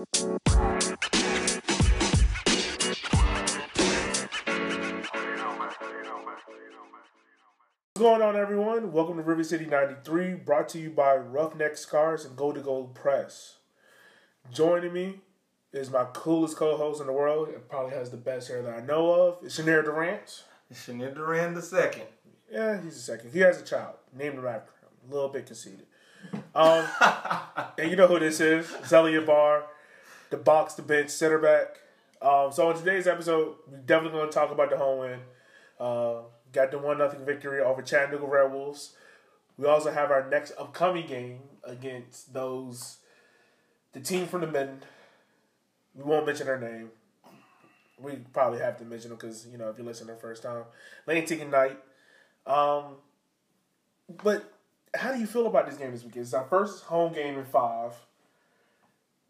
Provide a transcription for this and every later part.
What's going on, everyone? Welcome to River City 93, brought to you by Roughneck Scars and Go to Gold Press. Joining me is my coolest co host in the world. It probably has the best hair that I know of. It's Shanair Durant. Shanir Duran the second. Yeah, he's a second. He has a child. Named him after him. A little bit conceited. Um, and you know who this is. Zelia Barr, the box, the bench, center back. Um, so in today's episode, we're definitely going to talk about the home win. Uh, got the one nothing victory over Chattanooga Red Wolves. We also have our next upcoming game against those the team from the men. We won't mention their name. We probably have to mention them because you know if you listen the first time, Lane Ticket Night. Um, but how do you feel about this game this weekend? It's our first home game in five.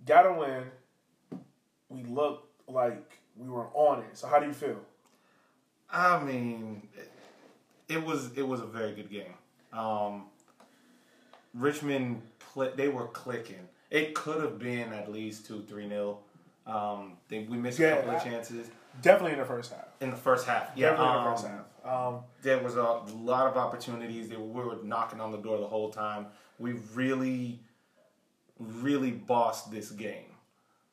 Got to win. We looked like we were on it. So how do you feel? I mean, it, was it was a very good game. Um, Richmond they were clicking. It could have been at least two three nil. Um, they, we missed Yeah, a couple I- of chances Definitely in the first half. in the first half. Yeah, Definitely in um, the first half. Um, there was a lot of opportunities. They were, we were knocking on the door the whole time. We really, really bossed this game.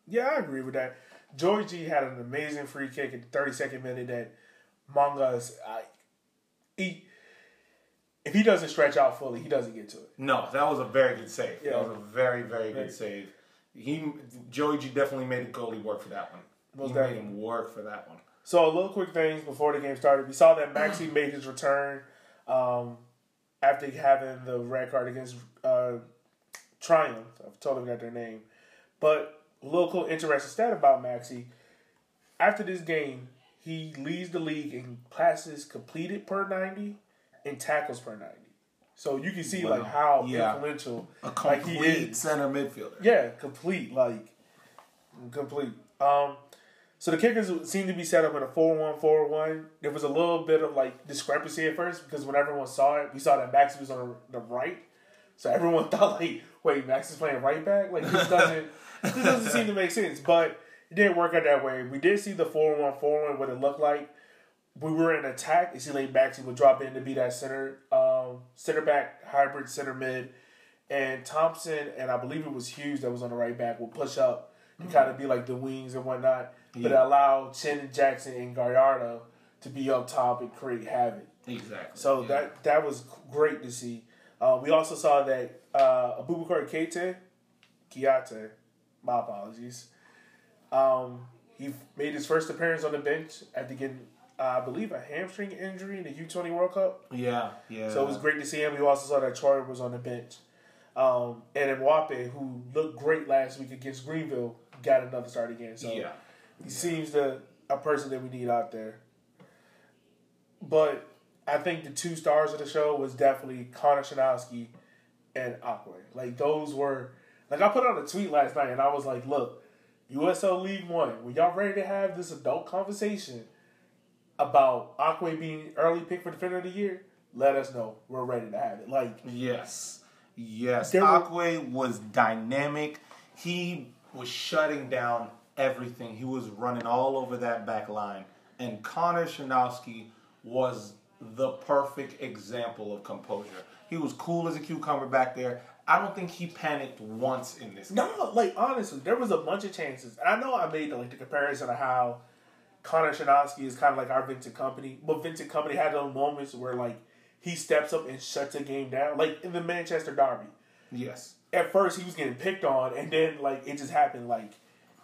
Yeah, I agree with that. Joy G had an amazing free kick at the 32nd minute that Mangas, I, he, if he doesn't stretch out fully, he doesn't get to it. No, that was a very good save. Yeah. That was a very, very Very- good save. He Joey G definitely made the goalie work for that one. Most he definitely. made him work for that one. So a little quick things before the game started. We saw that Maxi made his return um, after having the red card against uh, Triumph. I've totally forgot their name. But local interesting stat about Maxi. After this game, he leads the league in passes completed per 90 and tackles per 90. So you can see Wow. like how Yeah. influential A like he complete is. center midfielder. Yeah, complete, like complete. Um, so the kickers seemed to be set up in a 4-1-4-1. There was a little bit of like discrepancy at first because when everyone saw it, we saw that Max was on the right. So everyone thought like, wait, Max is playing right back? Like this doesn't this doesn't seem to make sense. But it didn't work out that way. We did see the 4-1-4-1 what it looked like. We were in attack. Like Maxi would drop in to be that center um, center back hybrid center mid and Thompson and I believe it was Hughes that was on the right back will push up to kind of be like the wings and whatnot, but Mm-hmm. Allow Chen Jackson and Gallardo to be up top and create havoc. Exactly. So Yeah. that that was great to see. Uh, we also saw that uh, Abubakar Keita, Kiate, my apologies. Um, he made his first appearance on the bench after getting, uh, I believe, a hamstring injury in the U twenty World Cup. Yeah, yeah. So it was great to see him. We also saw that Troy was on the bench. Um, and Mwape, who looked great last week against Greenville, got another start again. So Yeah. he seems the a person that we need out there. But I think the two stars of the show was definitely Connor Shanosky and Aquay. Like those were like I put out a tweet last night and I was like, look, USL League One, when y'all ready to have this adult conversation about Aquay being early pick for defender of the year, let us know. We're ready to have it. Like Yes. Yes. Akwe was dynamic. He was shutting down everything. He was running all over that back line. And Connor Shanosky was the perfect example of composure. He was cool as a cucumber back there. I don't think he panicked once in this game. No, like honestly, there was a bunch of chances. And I know I made like the comparison of how Connor Shanosky is kind of like our Vincent Kompany, but Vincent Kompany had those moments where like he steps up and shuts a game down, like in the Manchester Derby. Yes. At first, he was getting picked on, and then like it just happened, like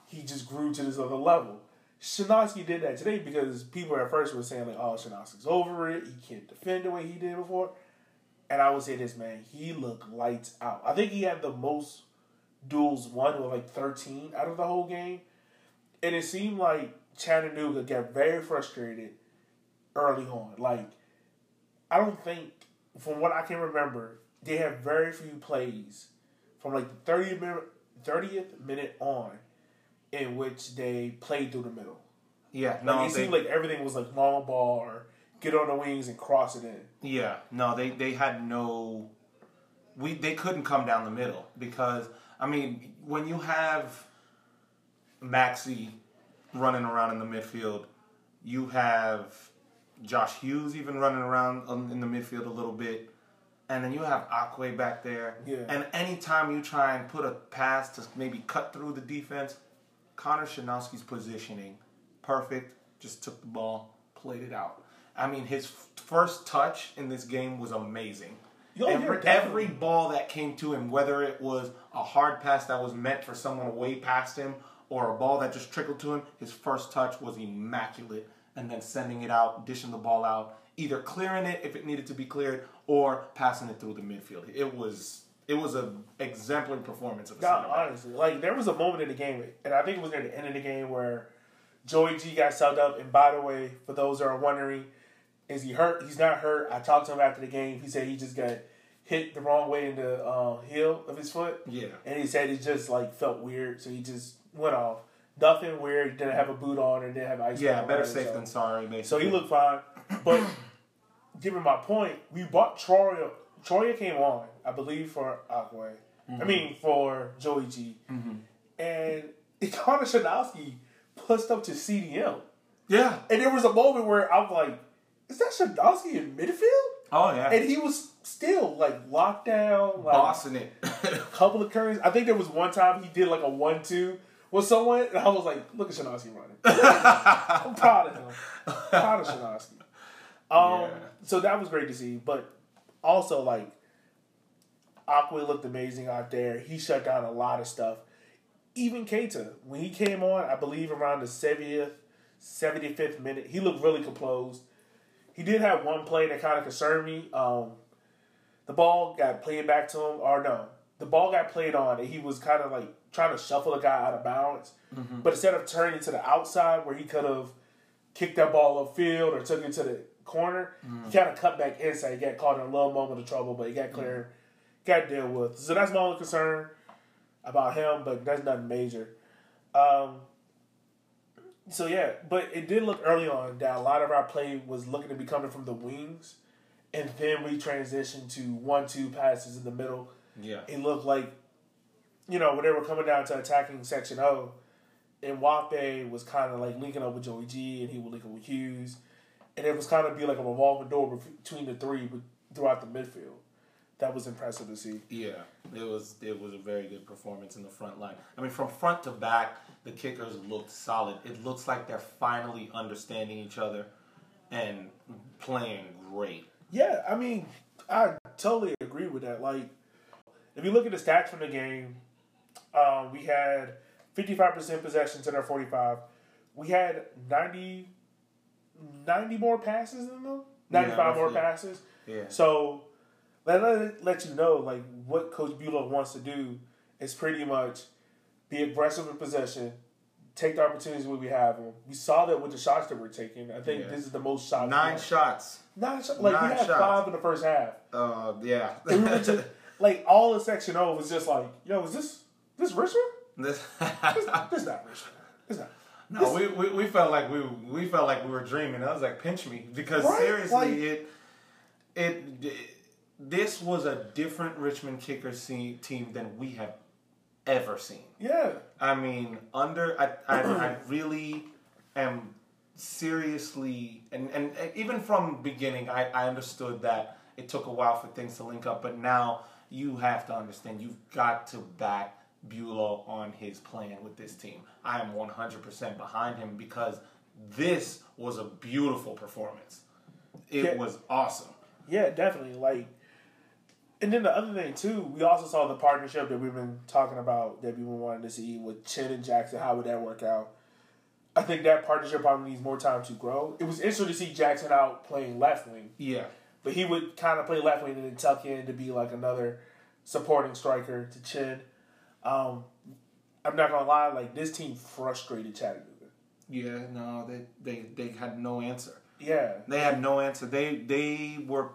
he just grew to this other level. Shanosky did that today because people at first were saying like, "Oh, Shanosky's over it. He can't defend the way he did before." And I would say this, man, he looked lights out. I think he had the most duels won with like 13 out of the whole game. And it seemed like Chattanooga got very frustrated early on. Like, I don't think, from what I can remember, they had very few plays from like the 30th minute, 30th minute on in which they played through the middle. Yeah. Like, No. it they, seemed like everything was like long ball or get on the wings and cross it in. Yeah, no, they they had no. We they couldn't come down the middle because I mean when you have Maxi running around in the midfield. You have Josh Hughes even running around in the midfield a little bit. And then you have Akwe back there. Yeah. And anytime you try and put a pass to maybe cut through the defense, Connor Shanosky's positioning, perfect. Just took the ball, played it out. I mean, his first touch in this game was amazing. Every, every ball that came to him, whether it was a hard pass that was meant for someone way past him or a ball that just trickled to him, his first touch was immaculate. And then sending it out, dishing the ball out, either clearing it if it needed to be cleared or passing it through the midfield. It was it was a exemplary performance of a honestly, like there was a moment in the game, and I think it was near the end of the game where Joey G got subbed up. And by the way, for those that are wondering, is he hurt? He's not hurt. I talked to him after the game. He said he just got hit the wrong way in the uh, heel of his foot. Yeah. and he said it just like felt weird, so he just went off. Nothing weird. Didn't have a boot on and didn't have ice. Yeah, better safe so. than sorry, basically. So he looked fine. But given my point, we bought Troya. Troya came on, I believe, for Aquay. I mean, for Joey G. And Connor Shanosky pushed up to CDM. Yeah. And there was a moment where I'm like, is that Shanosky in midfield? Oh yeah. And he was still like locked down, like bossing it. a couple of curries. I think there was one time he did like a one-two with someone, and I was like, "Look at Shanosky running." I'm proud of him. proud of Shanosky. Um, Yeah. so that was great to see, but also like, Aqua looked amazing out there. He shut down a lot of stuff. Even Keita, when he came on, I believe around the 70th, 75th minute, he looked really composed. He did have one play that kind of concerned me. Um, the ball got played back to him, or no, the ball got played on, and he was kind of like trying to shuffle a guy out of bounds. But instead of turning to the outside where he could have kicked that ball upfield or took it to the corner, he kind of cut back inside. He got caught in a little moment of trouble, but he got clear, got dealt with. So that's my only concern about him, but that's nothing major. Um, so yeah, but it did look early on that a lot of our play was looking to be coming from the wings, and then we transitioned to one-two passes in the middle. yeah. It looked like, you know, when they were coming down to attacking section O, and Wape was kind of like linking up with Joey G, and he would link up with Hughes, and it was kind of be like a revolving door between the three throughout the midfield. That was impressive to see. Yeah, it was it was a very good performance in the front line. I mean, from front to back, the kickers looked solid. It looks like they're finally understanding each other and playing great. Yeah, I mean, I totally agree with that. Like, if you look at the stats from the game, um, we had 55% possession to our 45. We had 90, 90 more passes than them, 95 more roughly. passes. Yeah. So, let, let, let you know, like, what Coach Bulow wants to do is pretty much be aggressive in possession, take the opportunities when we have them. We saw that with the shots that we're taking. I think Yeah. this is the most shots. Nine shots. Nine shots. Like, Nine we had shots. five in the first half. Uh, yeah. We just, like all of section O was just like, yo, is this this Richmond? This- This, this not Richmond. It's not. no, we, we, we felt like we we felt like we were dreaming. I was like, pinch me because Right, seriously, like- it, it it this was a different Richmond kicker team than we have ever seen. Yeah. I mean, under I, I, I really am seriously, and, and, and even from beginning, I, I understood that it took a while for things to link up, but now you have to understand you've got to back Bulow on his plan with this team. I am 100% behind him because this was a beautiful performance. It Yeah. was awesome. Yeah, definitely. Like, and then the other thing too, we also saw the partnership that we've been talking about that we've been wanting to see with Chin and Jackson. How would that work out? I think that partnership probably needs more time to grow. It was interesting to see Jackson out playing left wing, Yeah. but he would kind of play left wing and then tuck in to be like another supporting striker to Chin. Um, I'm not gonna lie, like this team frustrated Chattanooga. Yeah, no, they, they, they had no answer. Yeah, They had no answer. They they were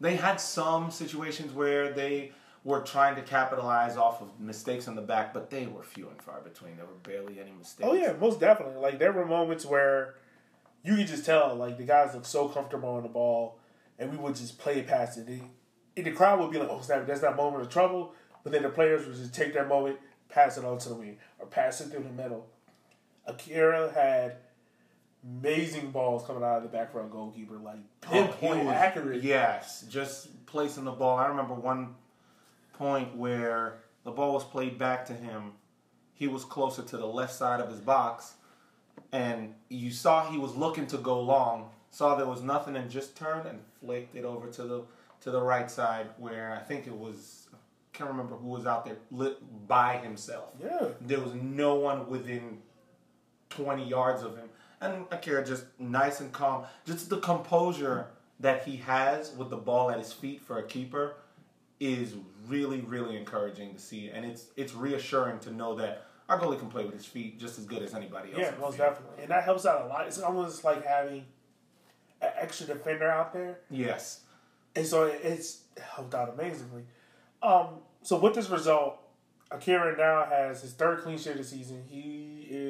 they had some situations where they were trying to capitalize off of mistakes on the back, but they were few and far between. There were barely any mistakes. Oh yeah, most definitely. Like there were moments where you could just tell, like the guys looked so comfortable on the ball, and we would just play it past it. And the crowd would be like, "Oh snap, that's that moment of trouble." But then the players would just take that moment, pass it on to the wing, or pass it through the middle, Akira had amazing balls coming out of the back row goalkeeper, like oh, pinpoint was- accurate. Yes, just placing the ball. I remember one point where the ball was played back to him. He was closer to the left side of his box, and you saw he was looking to go long. Saw there was nothing, and just turned and flicked it over to the to the right side, where I think it was. I can't remember who was out there lit by himself. Yeah. There was no one within 20 yards of him. And Akira just nice and calm. Just the composure that he has with the ball at his feet for a keeper is really, really encouraging to see. And it's it's reassuring to know that our goalie can play with his feet just as good as anybody else. Yeah, most field. definitely, and that helps out a lot. It's almost like having an extra defender out there, Yes. and so it's helped out amazingly. Um, so with this result, Akira now has his third clean sheet of the season. He is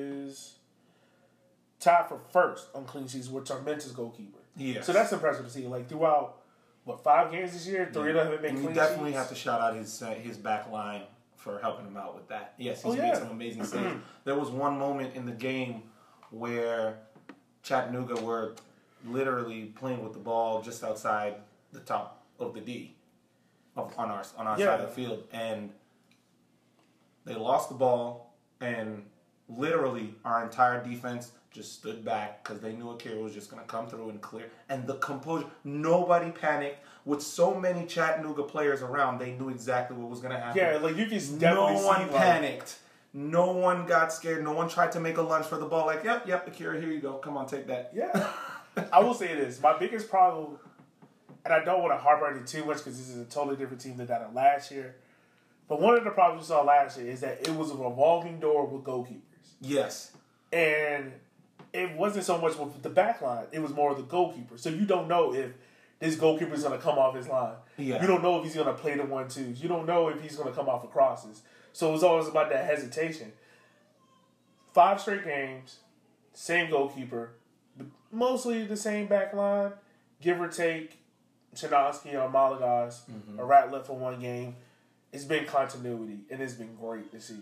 tied for first on clean sheets with Tormenta's goalkeeper. Yeah. So that's impressive to see. Like throughout what five games this year, three of them have been And clean we definitely sheets. have to shout out his uh, his back line for helping him out with that. Yes, he's Oh, made some amazing saves. there was one moment in the game where Chattanooga were literally playing with the ball just outside the top of the D of, on our on our Yeah. side of the field, and they lost the ball, and literally our entire defense just stood back because they knew Akira was just going to come through and clear. And the composure, nobody panicked. With so many Chattanooga players around, they knew exactly what was going to happen. Yeah, like you can no one see, like- panicked. No one got scared. No one tried to make a lunge for the ball. Like, yep, yep, Akira, here you go. Come on, take that. Yeah. I will say this. My biggest problem, and I don't want to harp on it too much because this is a totally different team than that of last year. But one of the problems we saw last year is that it was a revolving door with goalkeepers. Yes. And it wasn't so much with the back line, it was more of the goalkeeper. So you don't know if this goalkeeper is going to come off his line. Yeah. You don't know if he's going to play the one twos. You don't know if he's going to come off of crosses. So it was always about that hesitation. Five straight games, same goalkeeper, mostly the same back line, give or take. Chinaski or Malagas, mm-hmm. a Ratliff for one game. It's been continuity, and it's been great to see.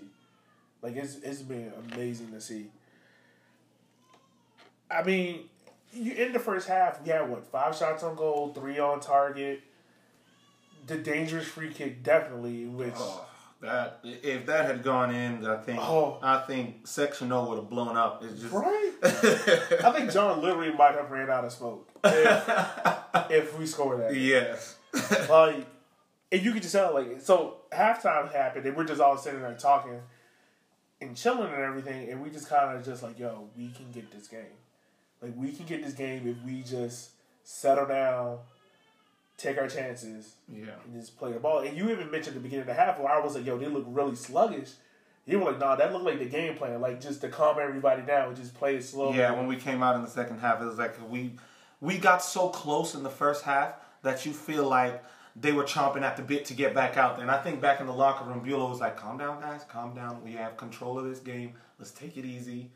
Like it's it's been amazing to see. I mean, you in the first half, we had what five shots on goal, three on target. The dangerous free kick, definitely, which Oh, that if that had gone in, I think Oh. I think Section O would have blown up. It's just right. I think John literally might have ran out of smoke if, if we scored that. yes. Like, and you could just tell, like, so halftime happened, and we're just all sitting there talking and chilling and everything, and we just kind of just like, yo, we can get this game. Like, we can get this game if we just settle down, take our chances, yeah. and just play the ball. And you even mentioned at the beginning of the half where I was like, yo, they look really sluggish. You were like, nah, that looked like the game plan, like just to calm everybody down and just play it slow. Yeah, when we came out in the second half, it was like we we got so close in the first half that you feel like they were chomping at the bit to get back out there. And I think back in the locker room, Bulow was like, "Calm down, guys, calm down. We have control of this game. Let's take it easy."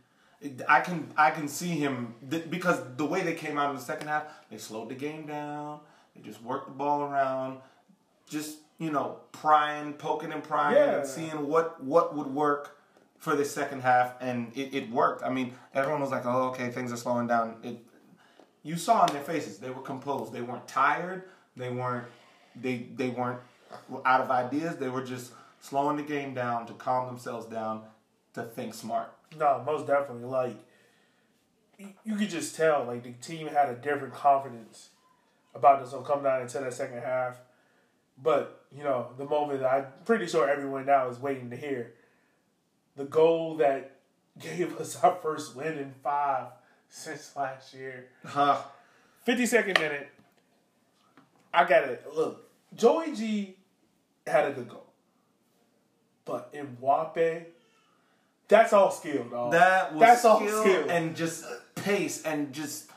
I can I can see him th- because the way they came out in the second half, they slowed the game down. They just worked the ball around, just you know, prying, poking and prying, Yeah. and seeing what what would work for the second half, and it, it worked. I mean, everyone was like, "Oh, okay, things are slowing down." It, you saw in their faces they were composed. They weren't tired. They weren't they they weren't out of ideas. They were just slowing the game down to calm themselves down to think smart. No, most definitely. Like you- you could just tell, like the team had a different confidence about this. So come down into that second half, but you know the moment that I'm pretty sure everyone now is waiting to hear the goal that gave us our first win in five since last year. Huh. 52nd minute. I got it. Look, Joey G had a good goal. But in Wape, that's all skill, dog. That was that's all skill, skill. and just pace and just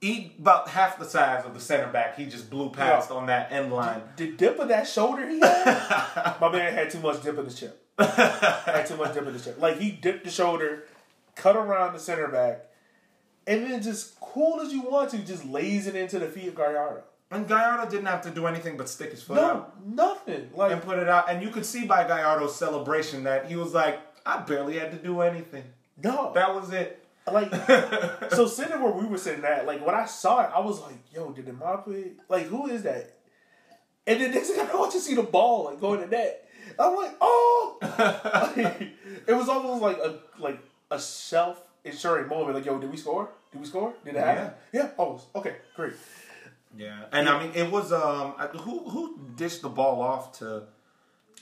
he about half the size of the center back. He just blew past on that end line. the dip of that shoulder he had, my man had too much dip in the chip. had too much dip in the chip. Like he dipped the shoulder, cut around the center back, and then just cool as you want to, just lays it into the feet of Gallardo. And Gallardo didn't have to do anything but stick his foot out. No, nothing. Like and put it out. And you could see by Gallardo's celebration that he was like, I barely had to do anything. No, That was it. like so sitting where we were sitting at, like when I saw it, I was like, "Yo, did the Mbappe? Like, who is that?" And then next thing I know, I just see the ball like going to net. I'm like, "Oh!" Like, it was almost like a like a self ensuring moment. Like, "Yo, did we score? Did we score? Did it happen? Yeah. Oh, okay, great." Yeah, and I mean it was um who who dished the ball off to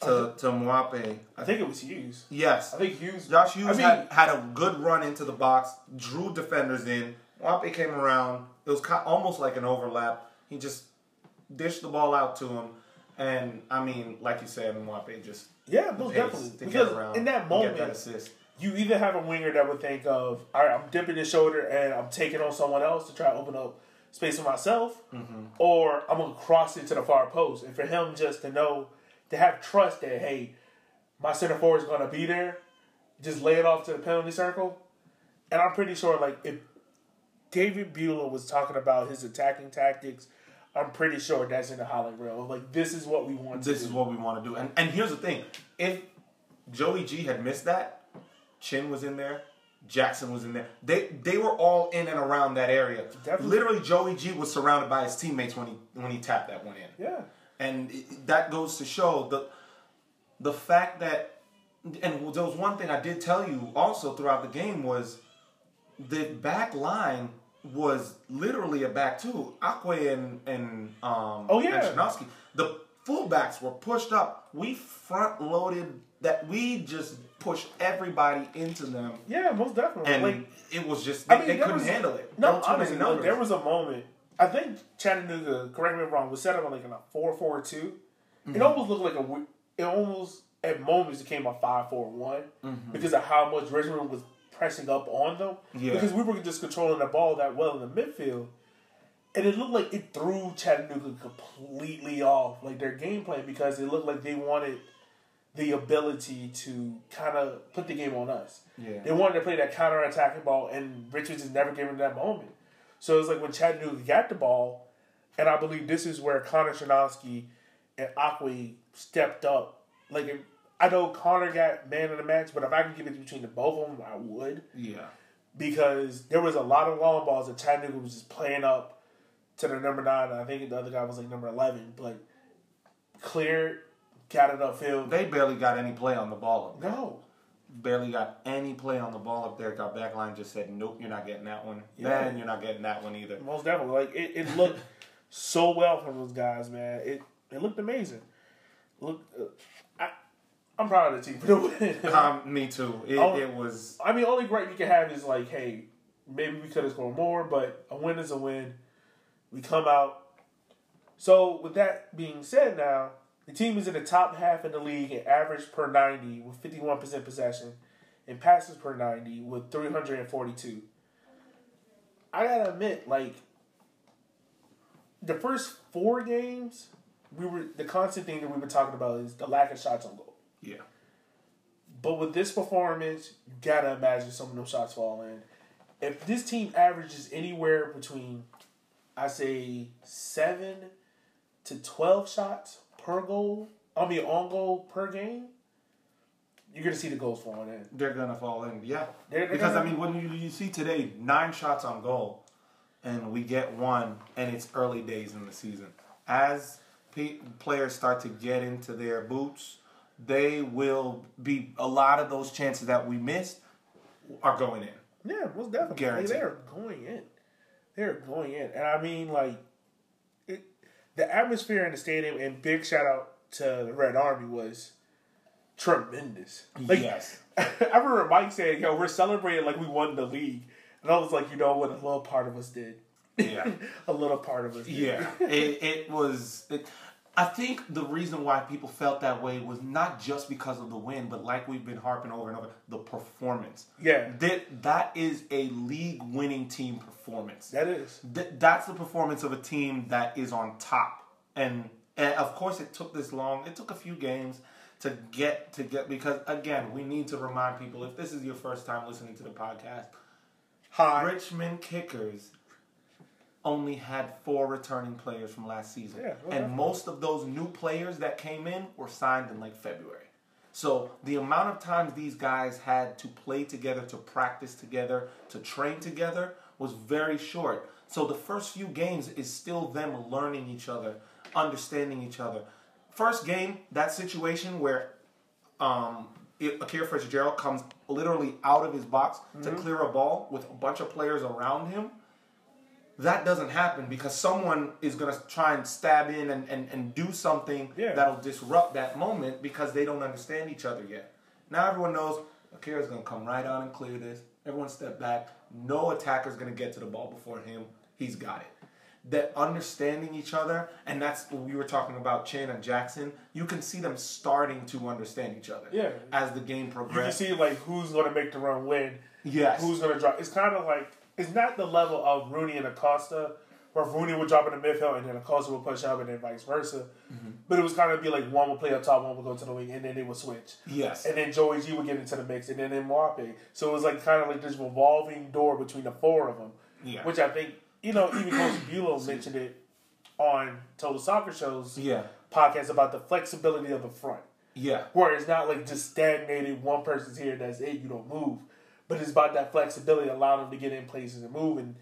to to Mwape. I think it was Hughes. Yes, I think Hughes. Josh Hughes I mean, had had a good run into the box, drew defenders in. Mwape came around. It was almost like an overlap. He just dished the ball out to him, and I mean, like you said, Mwape just yeah, most definitely. to get Because around in that moment, get that assist. you either have a winger that would think of, all right, I'm dipping his shoulder and I'm taking on someone else to try to open up space for myself, Mm-hmm. or I'm gonna cross it to the far post. And for him just to know, to have trust that hey, my center forward is gonna be there, just lay it off to the penalty circle. And I'm pretty sure like if David Bulow was talking about his attacking tactics, I'm pretty sure that's in the highlight reel. Like this is what we want. to This do. is what we want to do. And and here's the thing: if Joey G had missed that, Chin was in there, Jackson was in there. They they were all in and around that area. Definitely. Literally, Joey G was surrounded by his teammates when he when he tapped that one in. yeah. And it, that goes to show the the fact that and there was one thing I did tell you also throughout the game was the back line was literally a back two. Akwe and and um Oh, yeah. and. The fullbacks were pushed up. We front loaded that we just pushed everybody into them. Yeah, most definitely. And like it was just they, I mean, they couldn't was- handle it. No, Them too many honestly, no, there was a moment. I think Chattanooga, correct me if I'm wrong, was set up on like in a four four two. Mm-hmm. It almost looked like a. It almost at moments it became a five four one because of how much Richmond was pressing up on them. Yeah. Because we were just controlling the ball that well in the midfield, and it looked like it threw Chattanooga completely off, like their game plan, because it looked like they wanted the ability to kind of put the game on us. Yeah. They wanted to play that counter attacking ball, and Richards is never given that moment. So it's like when Chattanooga got the ball, and I believe this is where Connor Shanosky and Akwe stepped up. Like, if, I know Connor got man of the match, but if I could give it between the both of them, I would. Yeah. Because there was a lot of long balls that Chattanooga was just playing up to the number nine. I think the other guy was like number 11, but cleared, upfield. They barely got any play on the ball up there. No. barely got any play on the ball up there. Got backline just said, "Nope, you're not getting that one." Yeah. Then you're not getting that one either. Most definitely. Like it, it looked so well from those guys, man. It it looked amazing. Look, uh, I I'm proud of the team for the win. Um, me too. It, Oh. it was. I mean, only gripe you can have is like, hey, maybe we could have scored more, but a win is a win. We come out. So with that being said, now the team is in the top half in the league in average per ninety with fifty one percent possession, and passes per ninety with three hundred and forty two. I gotta admit, like the first four games, we were the constant thing that we were talking about is the lack of shots on goal. Yeah. But with this performance, you gotta imagine some of those shots fall in. If this team averages anywhere between, I say, seven to twelve shots per goal, I mean on goal per game, you're gonna see the goals falling in. They're gonna fall in. Yeah. They're- they're because I gonna- mean, when you, you see today nine shots on goal, and we get one, and it's early days in the season. As pe players start to get into their boots, they will be a lot of those chances that we missed are going in. Yeah, most definitely. Guaranteed. they're going in. They're going in, and I mean, like, the atmosphere in the stadium. And big shout out to the Red Army was tremendous. Like, yes. I remember Mike saying, "Yo, we're celebrating like we won the league," and I was like, "You know what? A little part of us did. Yeah. a little part of us. Did. Yeah, it, it was. It, I think the reason why people felt that way was not just because of the win, but like we've been harping over and over, the performance. yeah. That that is a league-winning team performance. That is. Th- that's the performance of a team that is on top. And, and of course, it took this long. It took a few games to get to get because again, we need to remind people if this is your first time listening to the podcast, Hi. Richmond Kickers only had four returning players from last season. Yeah, well, and most of those new players that came in were signed in like February. So the amount of times these guys had to play together, to practice together, to train together was very short. So the first few games is still them learning each other, understanding each other. First game, that situation where um, Akira Fitzgerald comes literally out of his box to clear a ball with a bunch of players around him. That doesn't happen because someone is going to try and stab in and, and, and do something Yeah. that'll disrupt that moment because they don't understand each other yet. Now everyone knows Akira's going to come right on and clear this. Everyone step back. No attacker's going to get to the ball before him. He's got it. That understanding each other, and that's what we were talking about Chin and Jackson. You can see them starting to understand each other. Yeah. As the game progresses, You can see like who's going to make the run win, Yes. who's going to drop. It's kind of like it's not the level of Rooney and Acosta, where Rooney would drop in the midfield and then Acosta would push up and then vice versa. Mm-hmm. But it was kind of be like one would play up top, one would go to the wing, and then they would switch. Yes. And then Joey G would get into the mix, and then Mwape. So it was like kind of like this revolving door between the four of them. Yeah. Which I think, you know, even Coach Bulow mentioned it on Total Soccer Show's Yeah. podcast about the flexibility of the front. Yeah. Where it's not like just stagnated, one person's here, that's it, you don't move. But it's about that flexibility, allowing them to get in places and move. And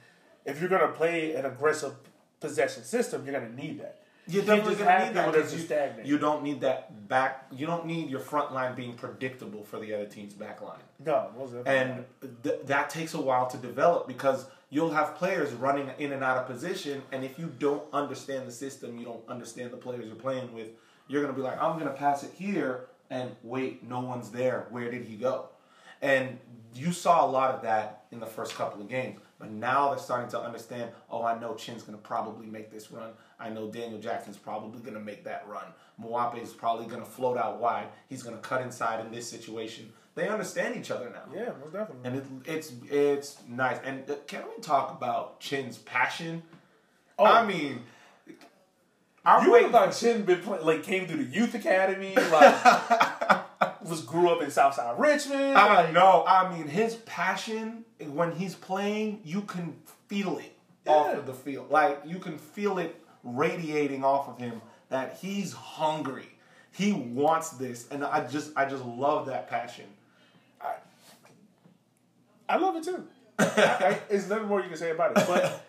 if you're going to play an aggressive possession system, you're going to need that. You're definitely gonna have need that people that because you, you don't need that back. You don't need your front line being predictable for the other team's back line. No, and th- that takes a while to develop because you'll have players running in and out of position and if you don't understand the system you don't understand the players you're playing with you're going to be like i'm going to pass it here and wait no one's there where did he go and you saw a lot of that in the first couple of games but now they're starting to understand oh i know chin's going to probably make this run i know daniel jackson's probably going to make that run Mwape is probably going to float out wide he's going to cut inside in this situation they understand each other now Yeah, most definitely. and it, it's it's nice. And uh, can we talk about Chin's passion? Oh. I mean, I'm You would have thought Chin been play, like came through the youth academy, like was grew up in Southside Richmond. I know. I mean, his passion when he's playing, you can feel it off of the field. Like you can feel it radiating off of him that he's hungry. He wants this, and I just I just love that passion. I love it too. I, I, there's nothing more you can say about it. But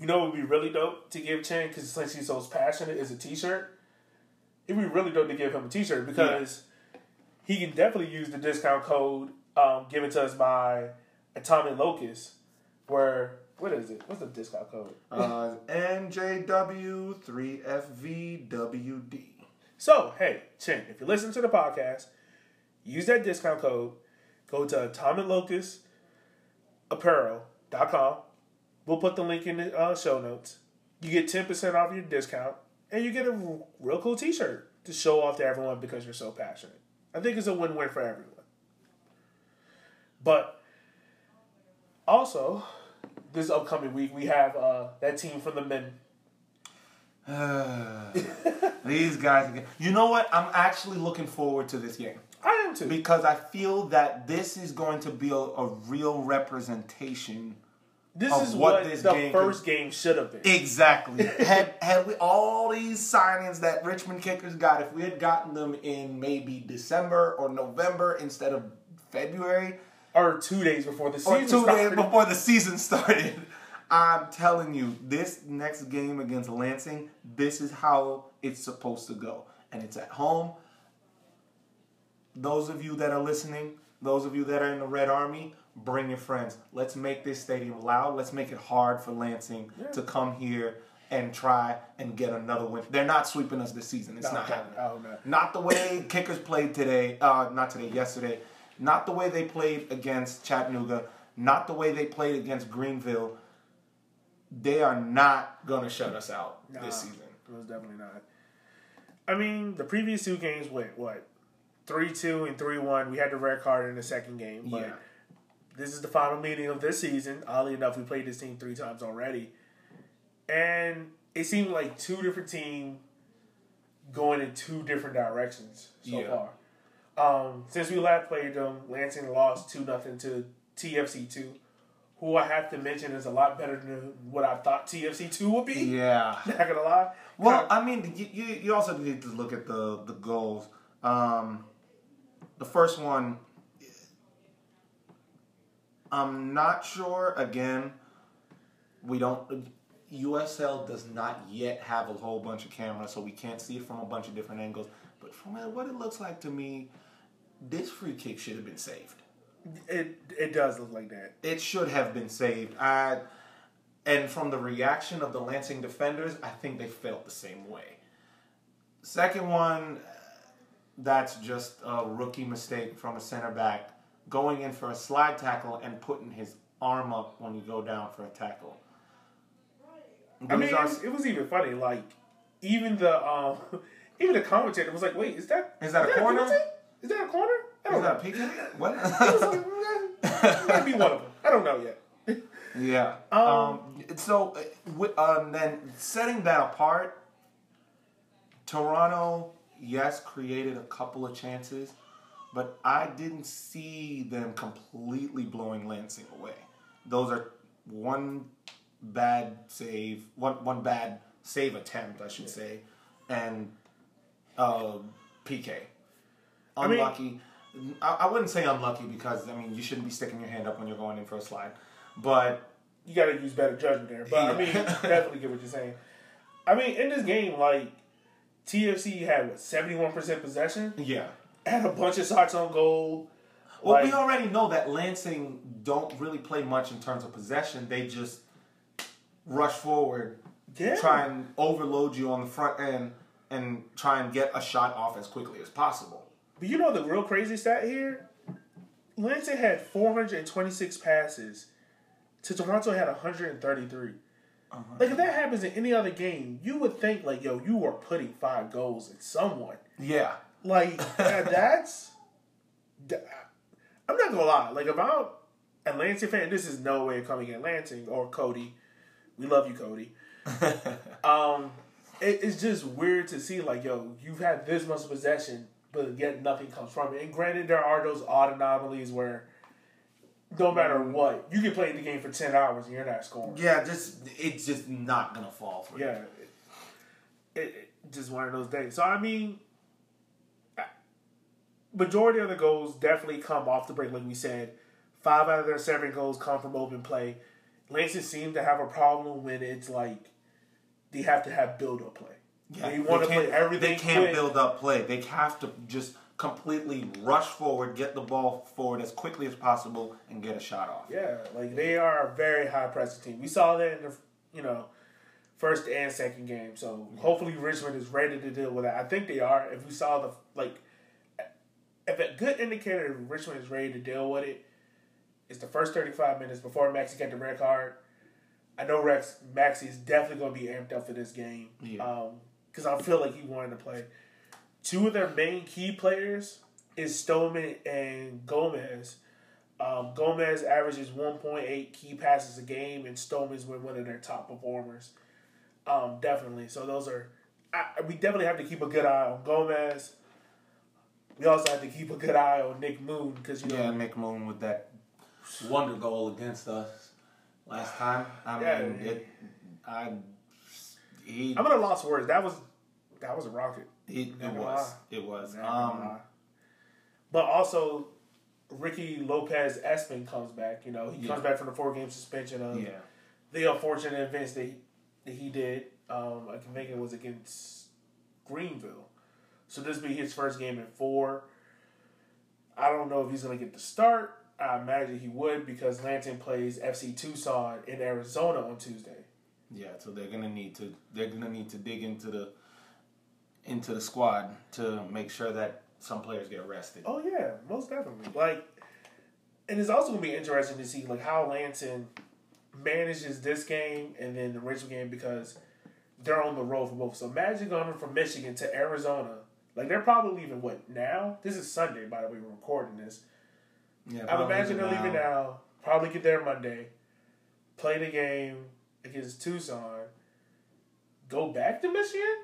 you know, it would be really dope to give Chen because since he's so passionate, is a T-shirt. It'd be really dope to give him a T-shirt because he can definitely use the discount code um, given to us by Atomic Locust. Where what is it? What's the discount code? Uh, NJW three FVWD. So, hey, Chin, if you listen to the podcast, use that discount code. Go to atomic.locust.apparel.com. We'll put the link in the uh, show notes. You get 10% off your discount, and you get a real cool t shirt to show off to everyone because you're so passionate. I think it's a win win for everyone. But also, this upcoming week, we have uh, that team from the men. These guys again. You know what? I'm actually looking forward to this game I am too. because I feel that this is going to be a, a real representation. This is what what, this the game first game should have been. Exactly. had had we all these signings that Richmond Kickers got, if we had gotten them in maybe December or November instead of February, or two days before the season, or two started. days before the season started. I'm telling you, this next game against Lansing, this is how it's supposed to go. And it's at home. Those of you that are listening, those of you that are in the Red Army, bring your friends. Let's make this stadium loud. Let's make it hard for Lansing to come here and try and get another win. They're not sweeping us this season. It's No, not no, happening. oh, no. Not the way Kickers played today. Uh, not today. Yesterday. Not the way they played against Chattanooga. Not the way they played against Greenville. They are not gonna shut us out Nah, this season. It was definitely not. I mean, the previous two games went what three two and three one. We had the red card in the second game, but Yeah. This is the final meeting of this season. Oddly enough, we played this team three times already, and it seemed like two different teams going in two different directions so Yeah. far. Um, since we last played them, Lansing lost two nothing to TFC two, who I have to mention is a lot better than what I thought TFC two would be. Yeah. Not gonna lie. Well, I mean, you, you, you also need to look at the the goals. Um, the first one, I'm not sure. Again, we don't. USL does not yet have a whole bunch of cameras, so we can't see it from a bunch of different angles. But from what it looks like to me, this free kick should have been saved. It it does look like that. It should have been saved. I, and from the reaction of the Lansing defenders, I think they felt the same way. Second one, that's just a rookie mistake from a center back going in for a slide tackle and putting his arm up when you go down for a tackle. I mean, it are- was, it was even funny. Like even the um, even the commentator was like, "Wait, is that Is that a corner? Is that a corner? I is don't that know." a PK? What? I was like, "Mm, it might be one of them. I don't know yet. Yeah. Um, Um, so, uh, um, then setting that apart, Toronto, yes, created a couple of chances, but I didn't see them completely blowing Lansing away. Those are one bad save, one one bad save attempt, I should say, and uh, PK. I mean- Unlucky. I, I wouldn't say unlucky because I mean you shouldn't be sticking your hand up when you're going in for a slide, but You got to use better judgment there. But I mean, definitely get what you're saying. I mean, in this game, like TFC had what seventy one percent possession, yeah. Had a bunch of shots on goal. Well, we already know that Lansing don't really play much in terms of possession. They just rush forward, Yeah. try and overload you on the front end, and try and get a shot off as quickly as possible. But you know the real crazy stat here? Lansing had 426 passes to Toronto had 133. Uh-huh. Like if that happens in any other game, you would think like, yo, you are putting five goals in someone. Yeah. Like that- that's, that- I'm not gonna lie. Like if I'm a Lansing fan, this is no way of coming at Lansing or Cody. We love you, Cody. Um, it, it's just weird to see like, yo, you've had this much possession, but yet nothing comes from it. And granted, there are those odd anomalies where no matter what, you can play the game for ten hours and you're not scoring. Yeah, just it's just not gonna fall for you. Yeah, it, it, just one of those days. So I mean, majority of the goals definitely come off the break, like we said. Five out of their seven goals come from open play. Lansing seems to have a problem when it's like they have to have build up play. Yeah, they want to can't- play everything. They can't quick. build up play. They have to just completely rush forward, get the ball forward as quickly as possible, and get a shot off. Yeah, like they are a very high pressing team. We saw that in the you know first and second game. So hopefully Richmond is ready to deal with that. I think they are. If we saw the like, if a good indicator Richmond is ready to deal with it, is the first thirty five minutes before Maxi got the red card. I know Rex Maxi is definitely going to be amped up for this game. Yeah. because I feel like he wanted to play. Two of their main key players is Stoneman and Gomez. Um, Gomez averages 1.8 key passes a game, and Stoneman's been one of their top performers. Um, definitely. So those are. I, we definitely have to keep a good eye on Gomez. We also have to keep a good eye on Nick Moon because you know Yeah, Nick Moon with that wonder goal against us last time. I Yeah. mean, it. I. He, I'm gonna for words. That was that was a rocket. it, it was. lie. It was. Um, but also, Ricky Lopez Espin comes back. You know, he Yeah. comes back from the four game suspension of yeah. the unfortunate events that he, that he did. Um, I think it was against Greenville. So this will be his first game in four. I don't know if he's going to get the start. I imagine he would because Lansing plays FC Tucson in Arizona on Tuesday. Yeah, so they're gonna need to they're gonna need to dig into the into the squad to make sure that some players get rested. Oh yeah, most definitely. Like, and it's also gonna be interesting to see like how Lansing manages this game and then the Richmond game because they're on the road for both. So imagine going from Michigan to Arizona. Like they're probably leaving what now? This is Sunday, by the way. We're recording this. Yeah, I imagine they're leaving now. Probably get there Monday. Play the game against Tucson. Go back to Michigan.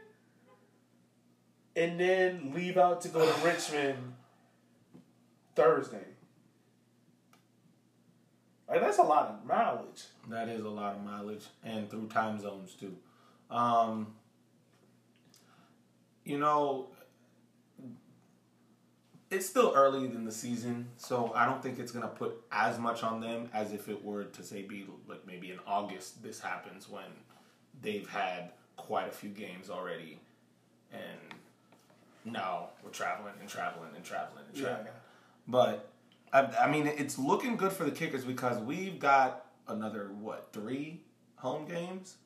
And then leave out to go to Richmond Thursday. Like that's a lot of mileage. That is a lot of mileage, and through time zones too. Um, you know, it's still early in the season, so I don't think it's gonna put as much on them as if it were to say be like maybe in August this happens when they've had quite a few games already, and now we're traveling and traveling and traveling and traveling. Yeah. But I, I mean, it's looking good for the kickers because we've got another what three home games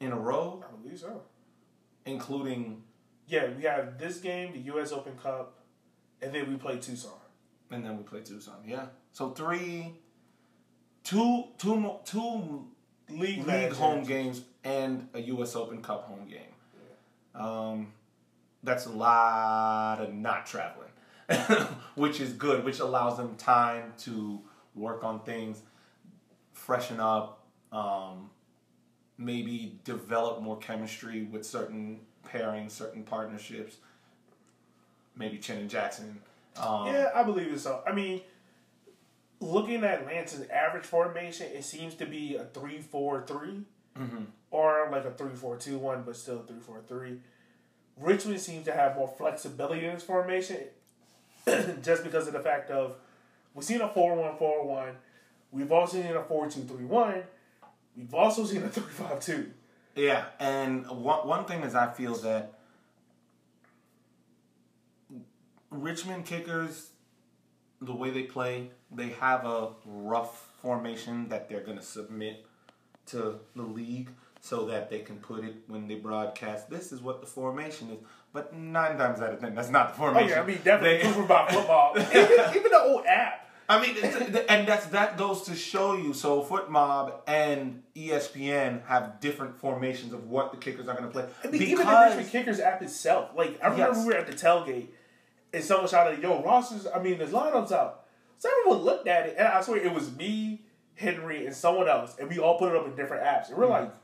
in a row, I believe so. including Yeah, we have this game, the U.S. Open Cup, and then we play Tucson. and then we play Tucson. Yeah, so three, two, two, two League, league matches. home games and a U.S. Open Cup home game. Yeah. Um, that's a lot of not traveling, which is good, which allows them time to work on things, freshen up, um, maybe develop more chemistry with certain pairings, certain partnerships. Maybe Chen and Jackson. Um, Yeah, I believe so. I mean, looking at Lance's average formation, it seems to be a 3 4 3 Mm-hmm. or like a 3 4 2 1, but still 3 4 3. Richmond seems to have more flexibility in its formation just because of the fact of we've seen a 4 1 4 1, we've also seen a 4 2 3 1, we've also seen a 3 5 2. Yeah, and one one thing is I feel that Richmond kickers, the way they play, they have a rough formation that they're going to submit to the league so that they can put it when they broadcast. This is what the formation is, but nine times out of ten, that's not the formation. Oh, yeah, I mean, definitely They- by football. even, even the old app. I mean, it's, and that's that goes to show you. So, FotMob and ESPN have different formations of what the kickers are going to play. I mean, even the Richmond Kickers app itself. Like, I remember Yes. we were at the tailgate, and someone shouted, "Yo, Ross is. I mean, his lineups out." So everyone looked at it, and I swear it was me, Henry, and someone else, and we all put it up in different apps, and we're mm-hmm. like,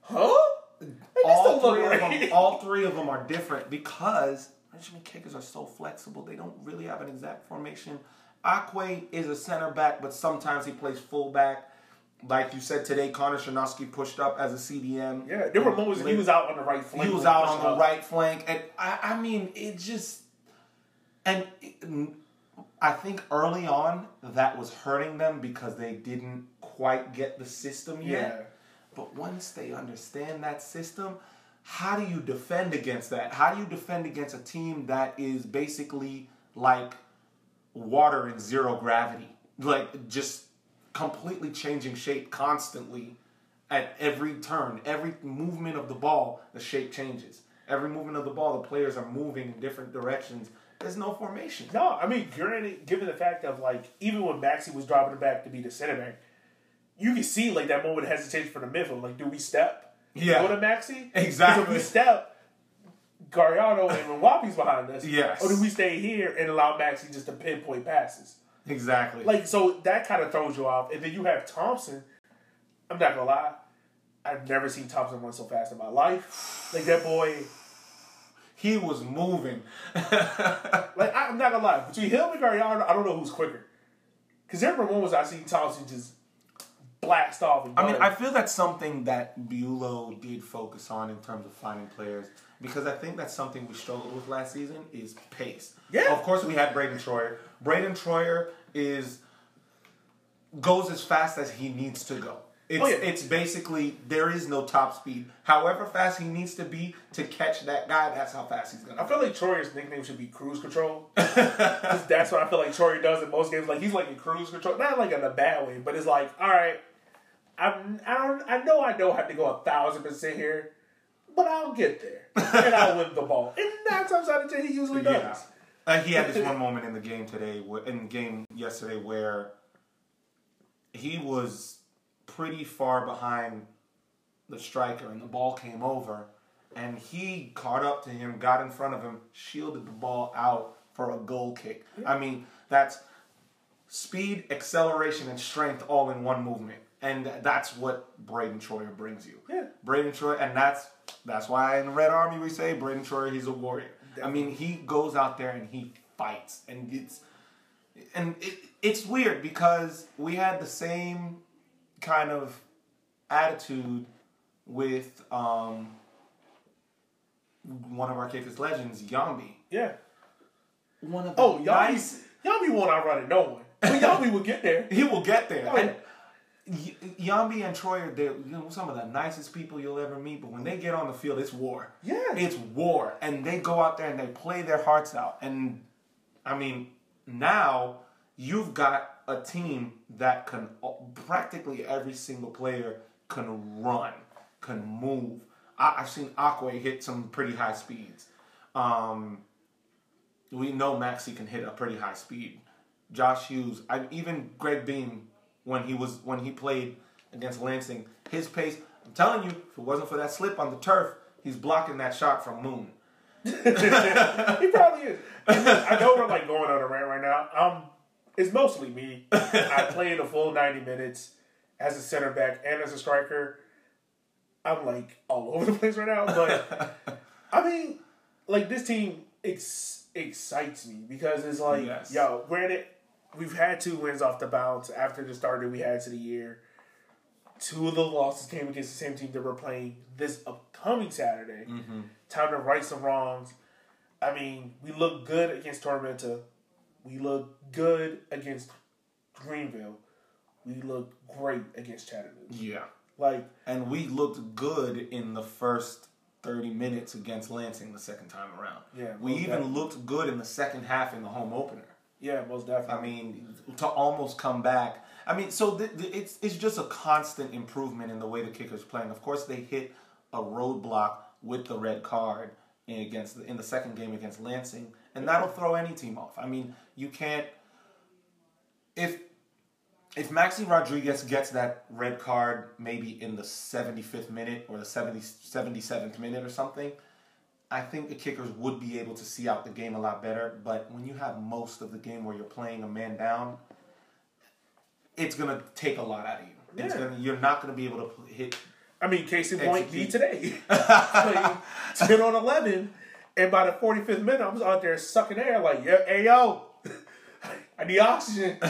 "Huh?" Like, this all three of right. them, all three of them are different because Richmond kickers are so flexible. They don't really have an exact formation. Akwe is a center back, but sometimes he plays fullback. Like you said today, Connor Shanosky pushed up as a CDM. Yeah, there were moments he was out on the right flank. He was out on the up. right flank, and I, I mean, it just, and it- I think early on that was hurting them because they didn't quite get the system yet. Yeah. But once they understand that system, how do you defend against that? How do you defend against a team that is basically like water in zero gravity? Like just completely changing shape constantly at every turn, every movement of the ball, the shape changes. Every movement of the ball, the players are moving in different directions. There's no formation. No, I mean, granted, given the fact of like, even when Maxi was dropping it back to be the center back, you can see like that moment of hesitation for the midfield. Like, do we step? Yeah. Go to Maxi? Exactly. If we step, Gariano and Mwapi's behind us. Yes. Or do we stay here and allow Maxi just to pinpoint passes? Exactly. Like, so that kind of throws you off. And then you have Thompson. I'm not gonna lie, I've never seen Thompson run so fast in my life. Like that boy. He was moving. Like I- I'm not gonna lie, between him and Gariano, I don't know who's quicker. Because there were moments I see Thompson just blast off. I mean. I feel that's something that Bulow did focus on in terms of finding players because I think that's something we struggled with last season is pace. Yeah. Of course, we had Braden Troyer. Braden Troyer is goes as fast as he needs to go. It's, Oh, yeah. it's basically there is no top speed. However fast he needs to be to catch that guy, that's how fast he's gonna. I feel like Troyer's nickname should be Cruise Control. that's what I feel like Troyer does in most games. Like he's like in cruise control, not like in a bad way, but it's like, all right, I'm, I don't, I know I don't have to go a thousand percent here, but I'll get there and I'll win the ball. And nine times out of ten, he usually does. Yeah. Uh, he had this one moment in the game today, in the game yesterday, where he was pretty far behind the striker, and the ball came over, and he caught up to him, got in front of him, shielded the ball out for a goal kick. I mean, that's speed, acceleration, and strength all in one movement, and that's what Braden Troyer brings you. Yeah. Braden Troyer, and that's that's why in the Red Army we say Braden Troyer, he's a warrior. I mean, he goes out there and he fights, and it's and it, it's weird because we had the same kind of attitude with um, one of our Kickers legends, Yambi. Yeah. one of the Oh, y'all nice. be, y'all won't outrun no one. But y'all will get there. He will get there. Oh, and Y- Yambi and Troy are they're, you know, some of the nicest people you'll ever meet, but when they get on the field, it's war. Yeah. It's war. And they go out there and they play their hearts out. And I mean, now you've got a team that can practically every single player can run, can move. I, I've seen Aquay hit some pretty high speeds. Um, we know Maxi can hit a pretty high speed. Josh Hughes, I, even Greg Beam, when he was when he played against Lansing, his pace. I'm telling you, if it wasn't for that slip on the turf, he's blocking that shot from Moon. he probably is. I know we're like going on a rant right now. Um, it's mostly me. I played a full ninety minutes as a center back and as a striker. I'm like all over the place right now, but I mean, like this team ex- excites me because it's like, Yes. yo, granted, we've had two wins off the bounce after the start that we had to the year. Two of the losses came against the same team that we're playing this upcoming Saturday. Mm-hmm. Time to right some wrongs. I mean, we look good against Tormenta. We look good against Greenville. We look great against Chattanooga. Yeah. Like, And we looked good in the first 30 minutes against Lansing the second time around. Yeah, We even definitely. looked good in the second half in the home opener. yeah, most definitely. I mean, to almost come back. I mean, so th- th- it's it's just a constant improvement in the way the kickers playing. Of course, they hit a roadblock with the red card in against in the second game against Lansing, and that'll throw any team off. I mean, you can't if if Maxi Rodriguez gets that red card maybe in the 75th minute or the 70, 77th minute or something, I think the kickers would be able to see out the game a lot better. But when you have most of the game where you're playing a man down, it's gonna take a lot out of you. It's Yeah. gonna, you're not gonna be able to hit. I mean, case in point, me today. Playing 10 on 11, and by the 45th minute, I was out there sucking air like, yeah, hey, yo, I need oxygen.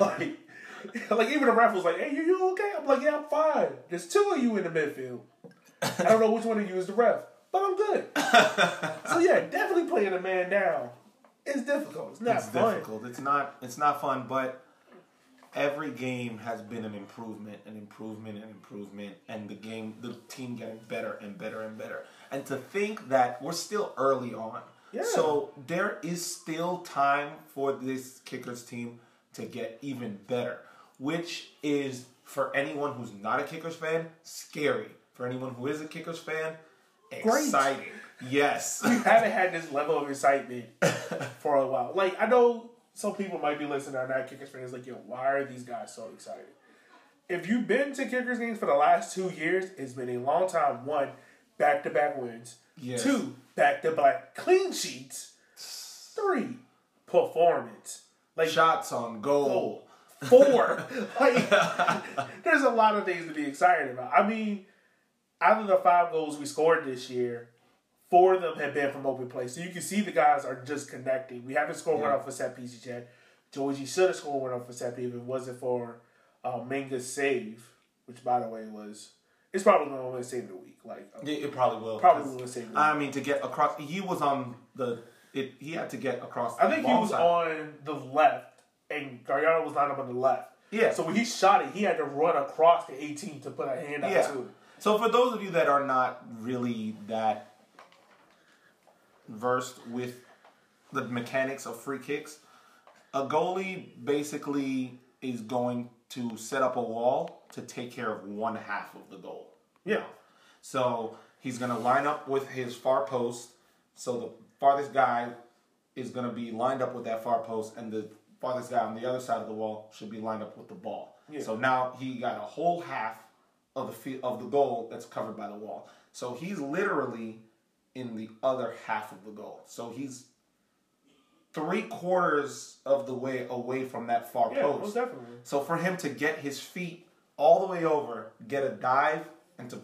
like, like, even the ref was like, hey, you, you okay? I'm like, yeah, I'm fine. There's two of you in the midfield. I don't know which one of you is the ref, but I'm good. so, yeah, definitely playing a man down. It's difficult. It's not It's fun. difficult. It's not. It's not fun. But every game has been an improvement, an improvement, an improvement, and the game, the team getting better and better and better. And to think that we're still early on, Yeah. so there is still time for this kickers team to get even better, which is for anyone who's not a kickers fan, scary. For anyone who is a kickers fan, exciting. Yes. we haven't had this level of excitement for a while. Like I know some people might be listening are not Kickers fans, like, yo, why are these guys so excited? If you've been to Kickers games for the last two years, it's been a long time. One, back to back wins. Yes. Two, back to back clean sheets. Three, performance. Like Shots on goal. four. like, there's a lot of things to be excited about. I mean, out of the five goals we scored this year, four of them have been from open play. So you can see the guys are just connecting. We haven't scored one off a set piece yet. Georgie should have scored one off a set piece if it wasn't for uh, Minga's save, which by the way was it's probably going to win save the week. Like uh, It, it probably will. probably will win save the week. I mean, to get across, he was on the. It, he had to get across. I think he was side. on the left, and Gallardo was lined up on the left. Yeah. So when he shot it, he had to run across the 18 to put a hand out Yeah. to it. So for those of you that are not really that versed with the mechanics of free kicks, a goalie basically is going to set up a wall to take care of one half of the goal. Yeah. So he's going to line up with his far post. So the farthest guy is going to be lined up with that far post, and the farthest guy on the other side of the wall should be lined up with the ball. Yeah. So now he got a whole half of the of the goal that's covered by the wall. So he's literally in the other half of the goal. So he's three quarters of the way away from that far Yeah, post. most definitely. So for him to get his feet all the way over, get a dive, and to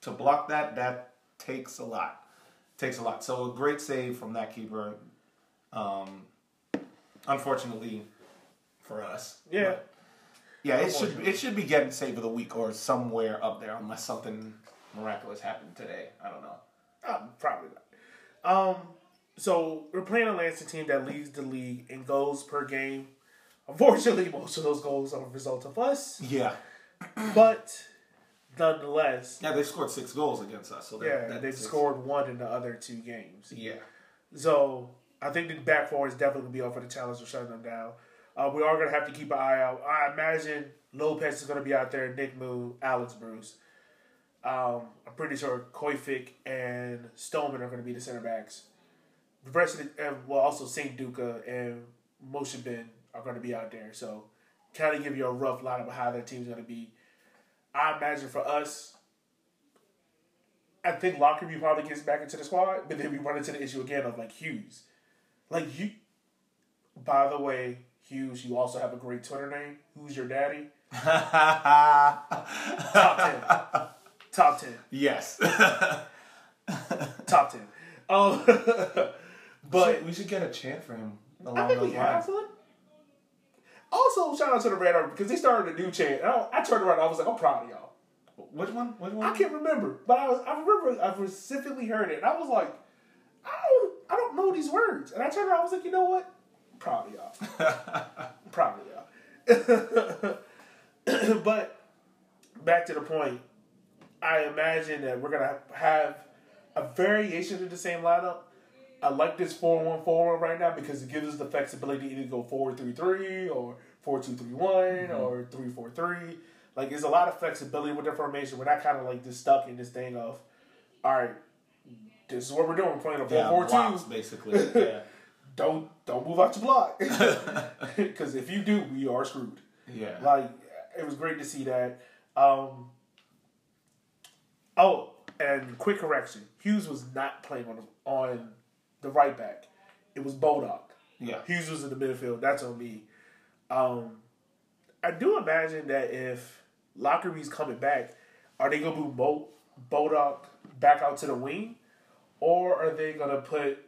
to block that, that takes a lot. Takes a lot. So a great save from that keeper. Um, unfortunately for us. Yeah. But, yeah, it should it should be getting save of the week or somewhere up there unless something miraculous happened today. I don't know. Uh, probably not. Um, so we're playing a Lansing team that leads the league in goals per game. Unfortunately, most of those goals are a result of us, Yeah. but nonetheless, Yeah, they scored six goals against us. So that, yeah, that- they've that's- scored one in the other two games. Yeah. So I think the back four is definitely gonna be up for the challenge of shutting them down. Uh, we are gonna have to keep an eye out. I imagine Lopez is gonna be out there, Nick Moon, Alex Bruce. Um, I'm pretty sure Koifik and Stoneman are gonna be the center backs. The rest of the, and well, also Saint Duca and Moshe Ben are gonna be out there. So kind of give you a rough lineup of how that team's gonna be. I imagine for us, I think Lockerbie probably gets back into the squad, but then we run into the issue again of like Hughes. Like you by the way, Hughes, you also have a great Twitter name. Who's your daddy? Top ten. Top ten. yes. Top ten. Um but we should get a chant for him I along think those we have lines. one. Also, shout out to the Red Army because they started a new chant. I, I turned around and I was like, I'm proud of y'all. Which one? Which one? I can't remember, but I, was, I remember I specifically heard it, and I was like, I don't, I don't know these words. And I turned around, I was like, you know what? I'm proud of y'all. I'm proud of y'all. but back to the point, I imagine that we're gonna have a variation of the same lineup. I like this four one four one right now because it gives us the flexibility to either go four three three or 4-2-3-1 or three four three. Like there's a lot of flexibility with the formation. We're not kind of like just stuck in this thing of, all right, this is what we're doing. We're playing a four yeah, four blocks, two. basically. Yeah. Don't don't move out your block because if you do, we are screwed. Yeah. Like it was great to see that. Um, oh, and quick correction: Hughes was not playing on on the right back. It was Bodock. Yeah. Hughes was in the midfield. That's on me. Um, I do imagine that if Lockerbie's coming back, are they gonna move Bo- Bodock back out to the wing, or are they gonna put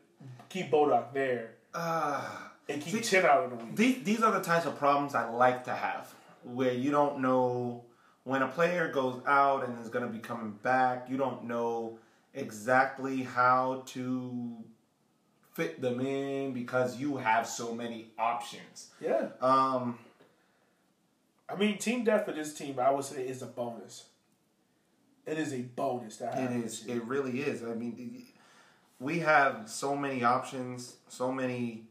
keep Bodock there Uh, and keep See- Chin out of the wing? these, these are the types of problems I like to have, where you don't know when a player goes out and is going to be coming back, you don't know exactly how to fit them in because you have so many options. Yeah. Um, I mean, team depth for this team, I would say, is a bonus. It is a bonus to have. It is. It really is. I mean, we have so many options, so many,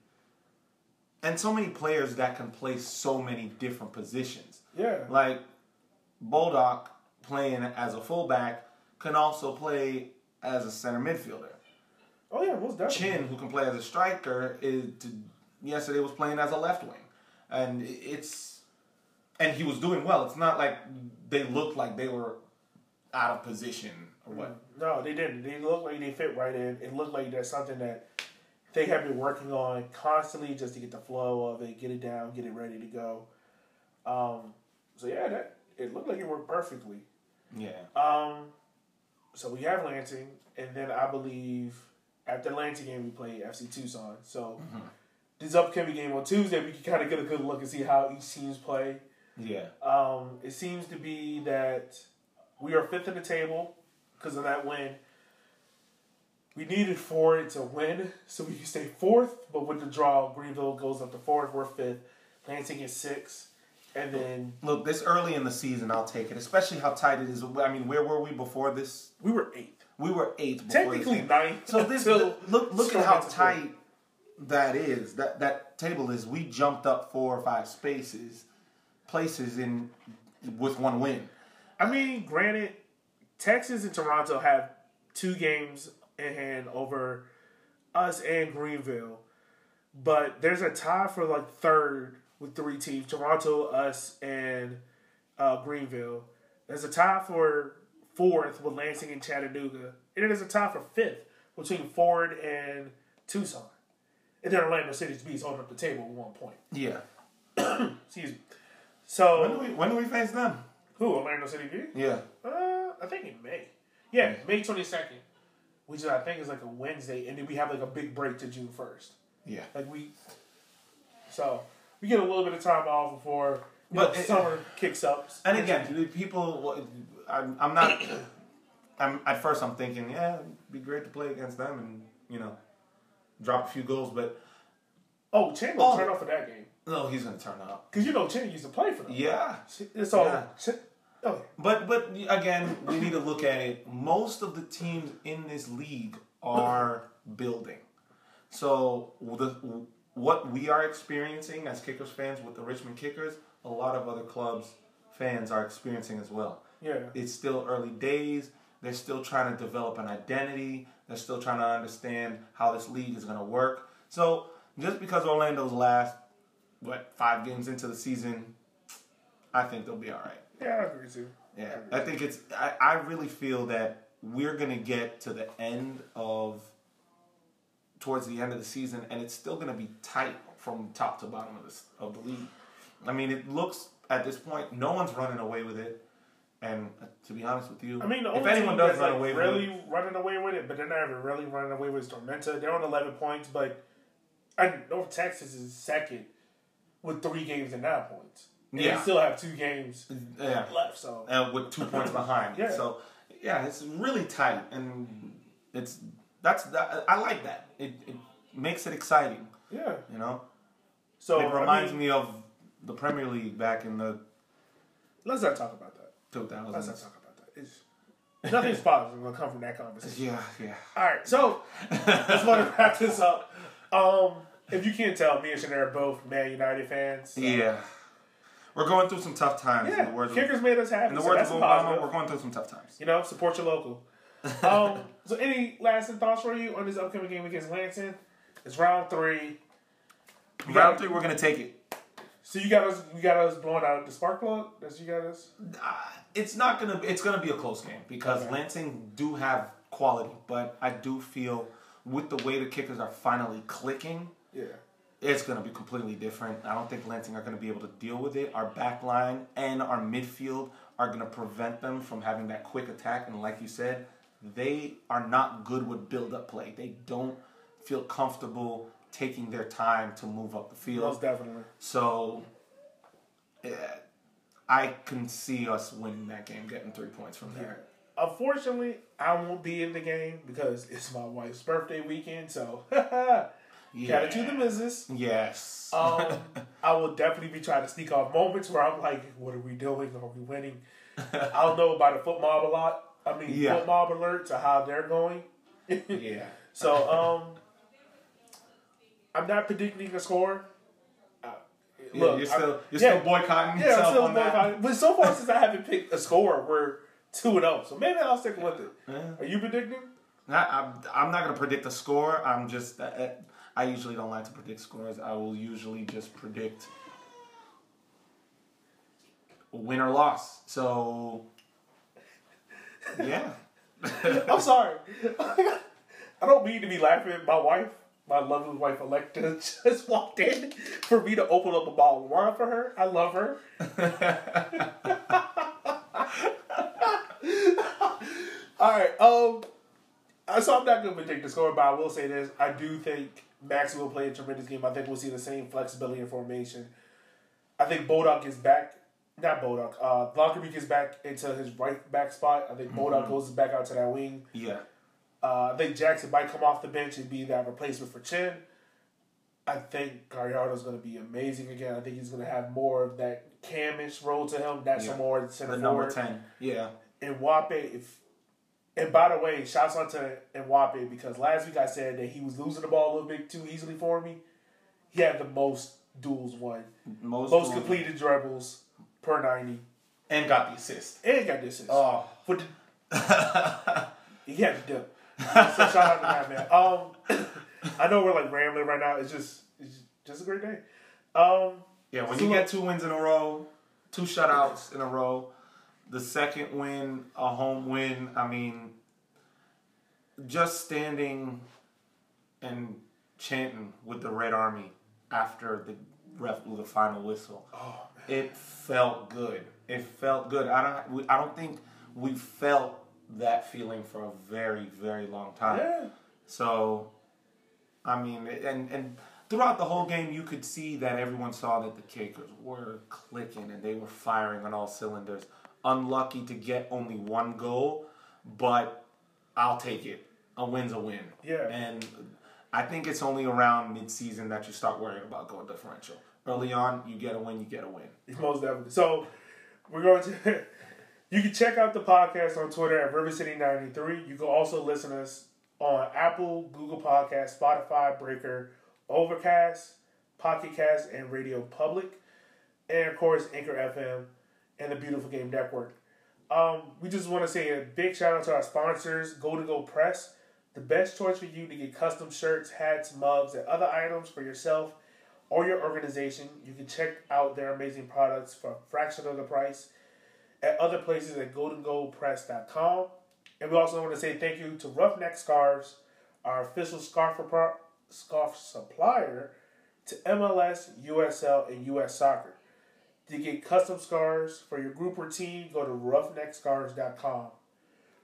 and so many players that can play so many different positions. Yeah. Like Boldock playing as a fullback can also play as a center midfielder. Oh yeah, most definitely. Chin, who can play as a striker, is to, yesterday was playing as a left wing, and it's and he was doing well. It's not like they looked like they were out of position or what. No, they didn't. They look like they fit right in. It looked like that's something that they have been working on constantly just to get the flow of it, get it down, get it ready to go. Um, so yeah, that it looked like it worked perfectly. Yeah. Um, so we have Lansing, and then I believe after the Lansing game we play FC Tucson. So this upcoming game on Tuesday, we can kind of get a good look and see how each teams play. Yeah. Um, it seems to be that we are fifth in the table because of that win. We needed for it to win so we can stay fourth, but with the draw, Greenville goes up to fourth. We're fifth. Lansing is sixth, and then Look, this early in the season, I'll take it, especially how tight it is. I mean, where were we before this? we were eighth. We were eighth. Before Technically ninth. So this until look look at how tight that is. That that table is. We jumped up four or five spaces, places in with one win. I mean, granted, Texas and Toronto have two games in hand over us and Greenville, but there's a tie for like third with three teams: Toronto, us, and uh, Greenville. There's a tie for fourth with Lansing and Chattanooga, and it is a tie for fifth between Ford and Tucson. And then Orlando City's holding up the table at one point. Yeah. Excuse me. So When do we when do we face them? who Orlando City Bees? Yeah. Uh, I think in May. Yeah, May twenty second, which is I think is like a Wednesday, and then we have like a big break to June first. Yeah. Like we, so we get a little bit of time off before But know, it- summer kicks up. And again, the people, I'm, I'm not. I'm at first I'm thinking, yeah, it'd be great to play against them, and you know, drop a few goals, but Oh, Chen Oh. will turn off for that game no, he's gonna turn up. because you know Chen used to play for them. Yeah, It's all. Yeah. Chen, oh, but but again, we need to look at it. Most of the teams in this league are building. So the what we are experiencing as Kickers fans with the Richmond Kickers, a lot of other clubs fans are experiencing as well. Yeah. It's still early days. They're still trying to develop an identity. They're still trying to understand how this league is going to work. So just because Orlando's last, what, five games into the season, I think they'll be all right. Yeah, I agree too. Yeah, I think it's. I, I really feel that we're gonna get to the end of, towards the end of the season, and it's still gonna be tight from top to bottom of this of the league. I mean, it looks at this point, no one's running away with it. And uh, to be honest with you, I mean, the if anyone does run like away really with it, running away with it, but they're not even really running away with Tormenta. They're on 11 points, but and North Texas is second with three games and nine points. And Yeah. They still have two games yeah, left, so. uh, with two points behind. Yeah. So yeah, it's really tight, and it's that's that, I like that. It it makes it exciting. Yeah. You know. So, it reminds I mean, me of the Premier League back in the Let's not talk about that. 2000s. Let's not talk about that. It's, nothing's positive going to come from that conversation. Yeah, yeah. All right, so let's want to wrap this up. Um, if you can't tell, me and Shanae are both Man United fans. so- Yeah. We're going through some tough times. in Yeah, the words kickers of, made us happy. in the so words of Obama, we're going through some tough times. You know, support your local. Um, so, any lasting thoughts for you on this upcoming game against Lansing? It's round three. Round three, we're going to take it. So you got us. You got us blowing out the spark plug. That's you got us. Uh, it's not going to. It's to be a close game because Okay. Lansing do have quality, but I do feel with the way the kickers are finally clicking, Yeah. it's going to be completely different. I don't think Lansing are going to be able to deal with it. Our back line and our midfield are going to prevent them from having that quick attack. And like you said, they are not good with build up play. They don't feel comfortable taking their time to move up the field. Most definitely. So, yeah, I can see us winning that game, getting three points from there. Unfortunately, I won't be in the game because it's my wife's birthday weekend. So, Yeah. gotta do the business. Yes. Um, I will definitely be trying to sneak off moments where I'm like, "What are we doing? Are we winning?" I don't know about the FotMob a lot. I mean, Yeah. FotMob alerts or how they're going. yeah. So, um, I'm not predicting a score. Uh, Yeah, look, you're still you're yeah, still boycotting yeah, I'm yourself still on that. boycotting. But so far since I haven't picked a score, we're two and zero. So maybe I'll stick with it. Yeah. Are you predicting? I, I'm, I'm not going to predict a score. I'm just, uh, uh, I usually don't like to predict scores. I will usually just predict win or loss. So, yeah. I'm sorry. I don't mean to be laughing. At my wife, my lovely wife Electa, just walked in for me to open up a bottle of wine for her. I love her. All right. Um. uh, So I'm not going to predict the score, but I will say this: I do think Max will play a tremendous game. I think we'll see the same flexibility in formation. I think Bodak is back. Not Bodak. Uh, Lockerbie gets back into his right back spot. I think Bodak goes back out to that wing. yeah. Uh, I think Jackson might come off the bench and be that replacement for Chin. I think Gallardo's going to be amazing again. I think he's going to have more of that camish role to him. That's Yeah. more center The number forward. 10. Yeah. And Wape, if and by the way, shouts out to Wape because last week I said that he was losing the ball a little bit too easily for me. He had the most duels won, Most, most completed dribbles per ninety, And got the assist. and got distance. Oh. For the, he had to dip. So shout out to that man. Um, I know we're like rambling right now. It's just it's just a great day. Um, Yeah, when So you get two wins in a row, two shutouts in a row, the second win, a home win, I mean, just standing and chanting with the Red Army after the ref blew the final whistle, oh it felt good. It felt good. I don't. I don't think we felt that feeling for a very, very long time. yeah, So, I mean, and and throughout the whole game, you could see that everyone saw that the Kickers were clicking and they were firing on all cylinders. Unlucky to get only one goal, but I'll take it. A win's a win. Yeah. And I think it's only around mid-season that you start worrying about goal differential. Early on, you get a win, you get a win. Most definitely. So we're going to. You can check out the podcast on Twitter at River City 93. You can also listen to us on Apple, Google Podcast, Spotify, Breaker, Overcast, Pocket Cast, and Radio Public. And of course, Anchor FM and the Beautiful Game Network. Um, we just want to say a big shout out to our sponsors, Go to Go Press, the best choice for you to get custom shirts, hats, mugs, and other items for yourself or your organization. You can check out their amazing products for a fraction of the price at other places at goldengoldpress.com. And we also want to say thank you to Roughneck Scarves, our official scarf, scarf supplier to MLS, USL, and US Soccer. To get custom scarves for your group or team, go to roughneckscarves.com.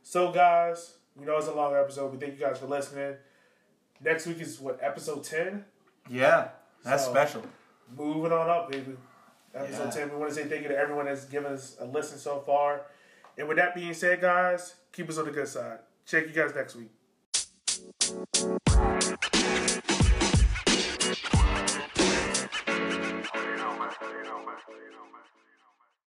So, guys, we know it's a long episode. We thank you guys for listening. Next week is what, episode 10? Yeah, that's so, special. Moving on up, baby. Episode yeah. 10. We want to say thank you to everyone that's given us a listen so far. And with that being said, guys, keep us on the good side. Check you guys next week.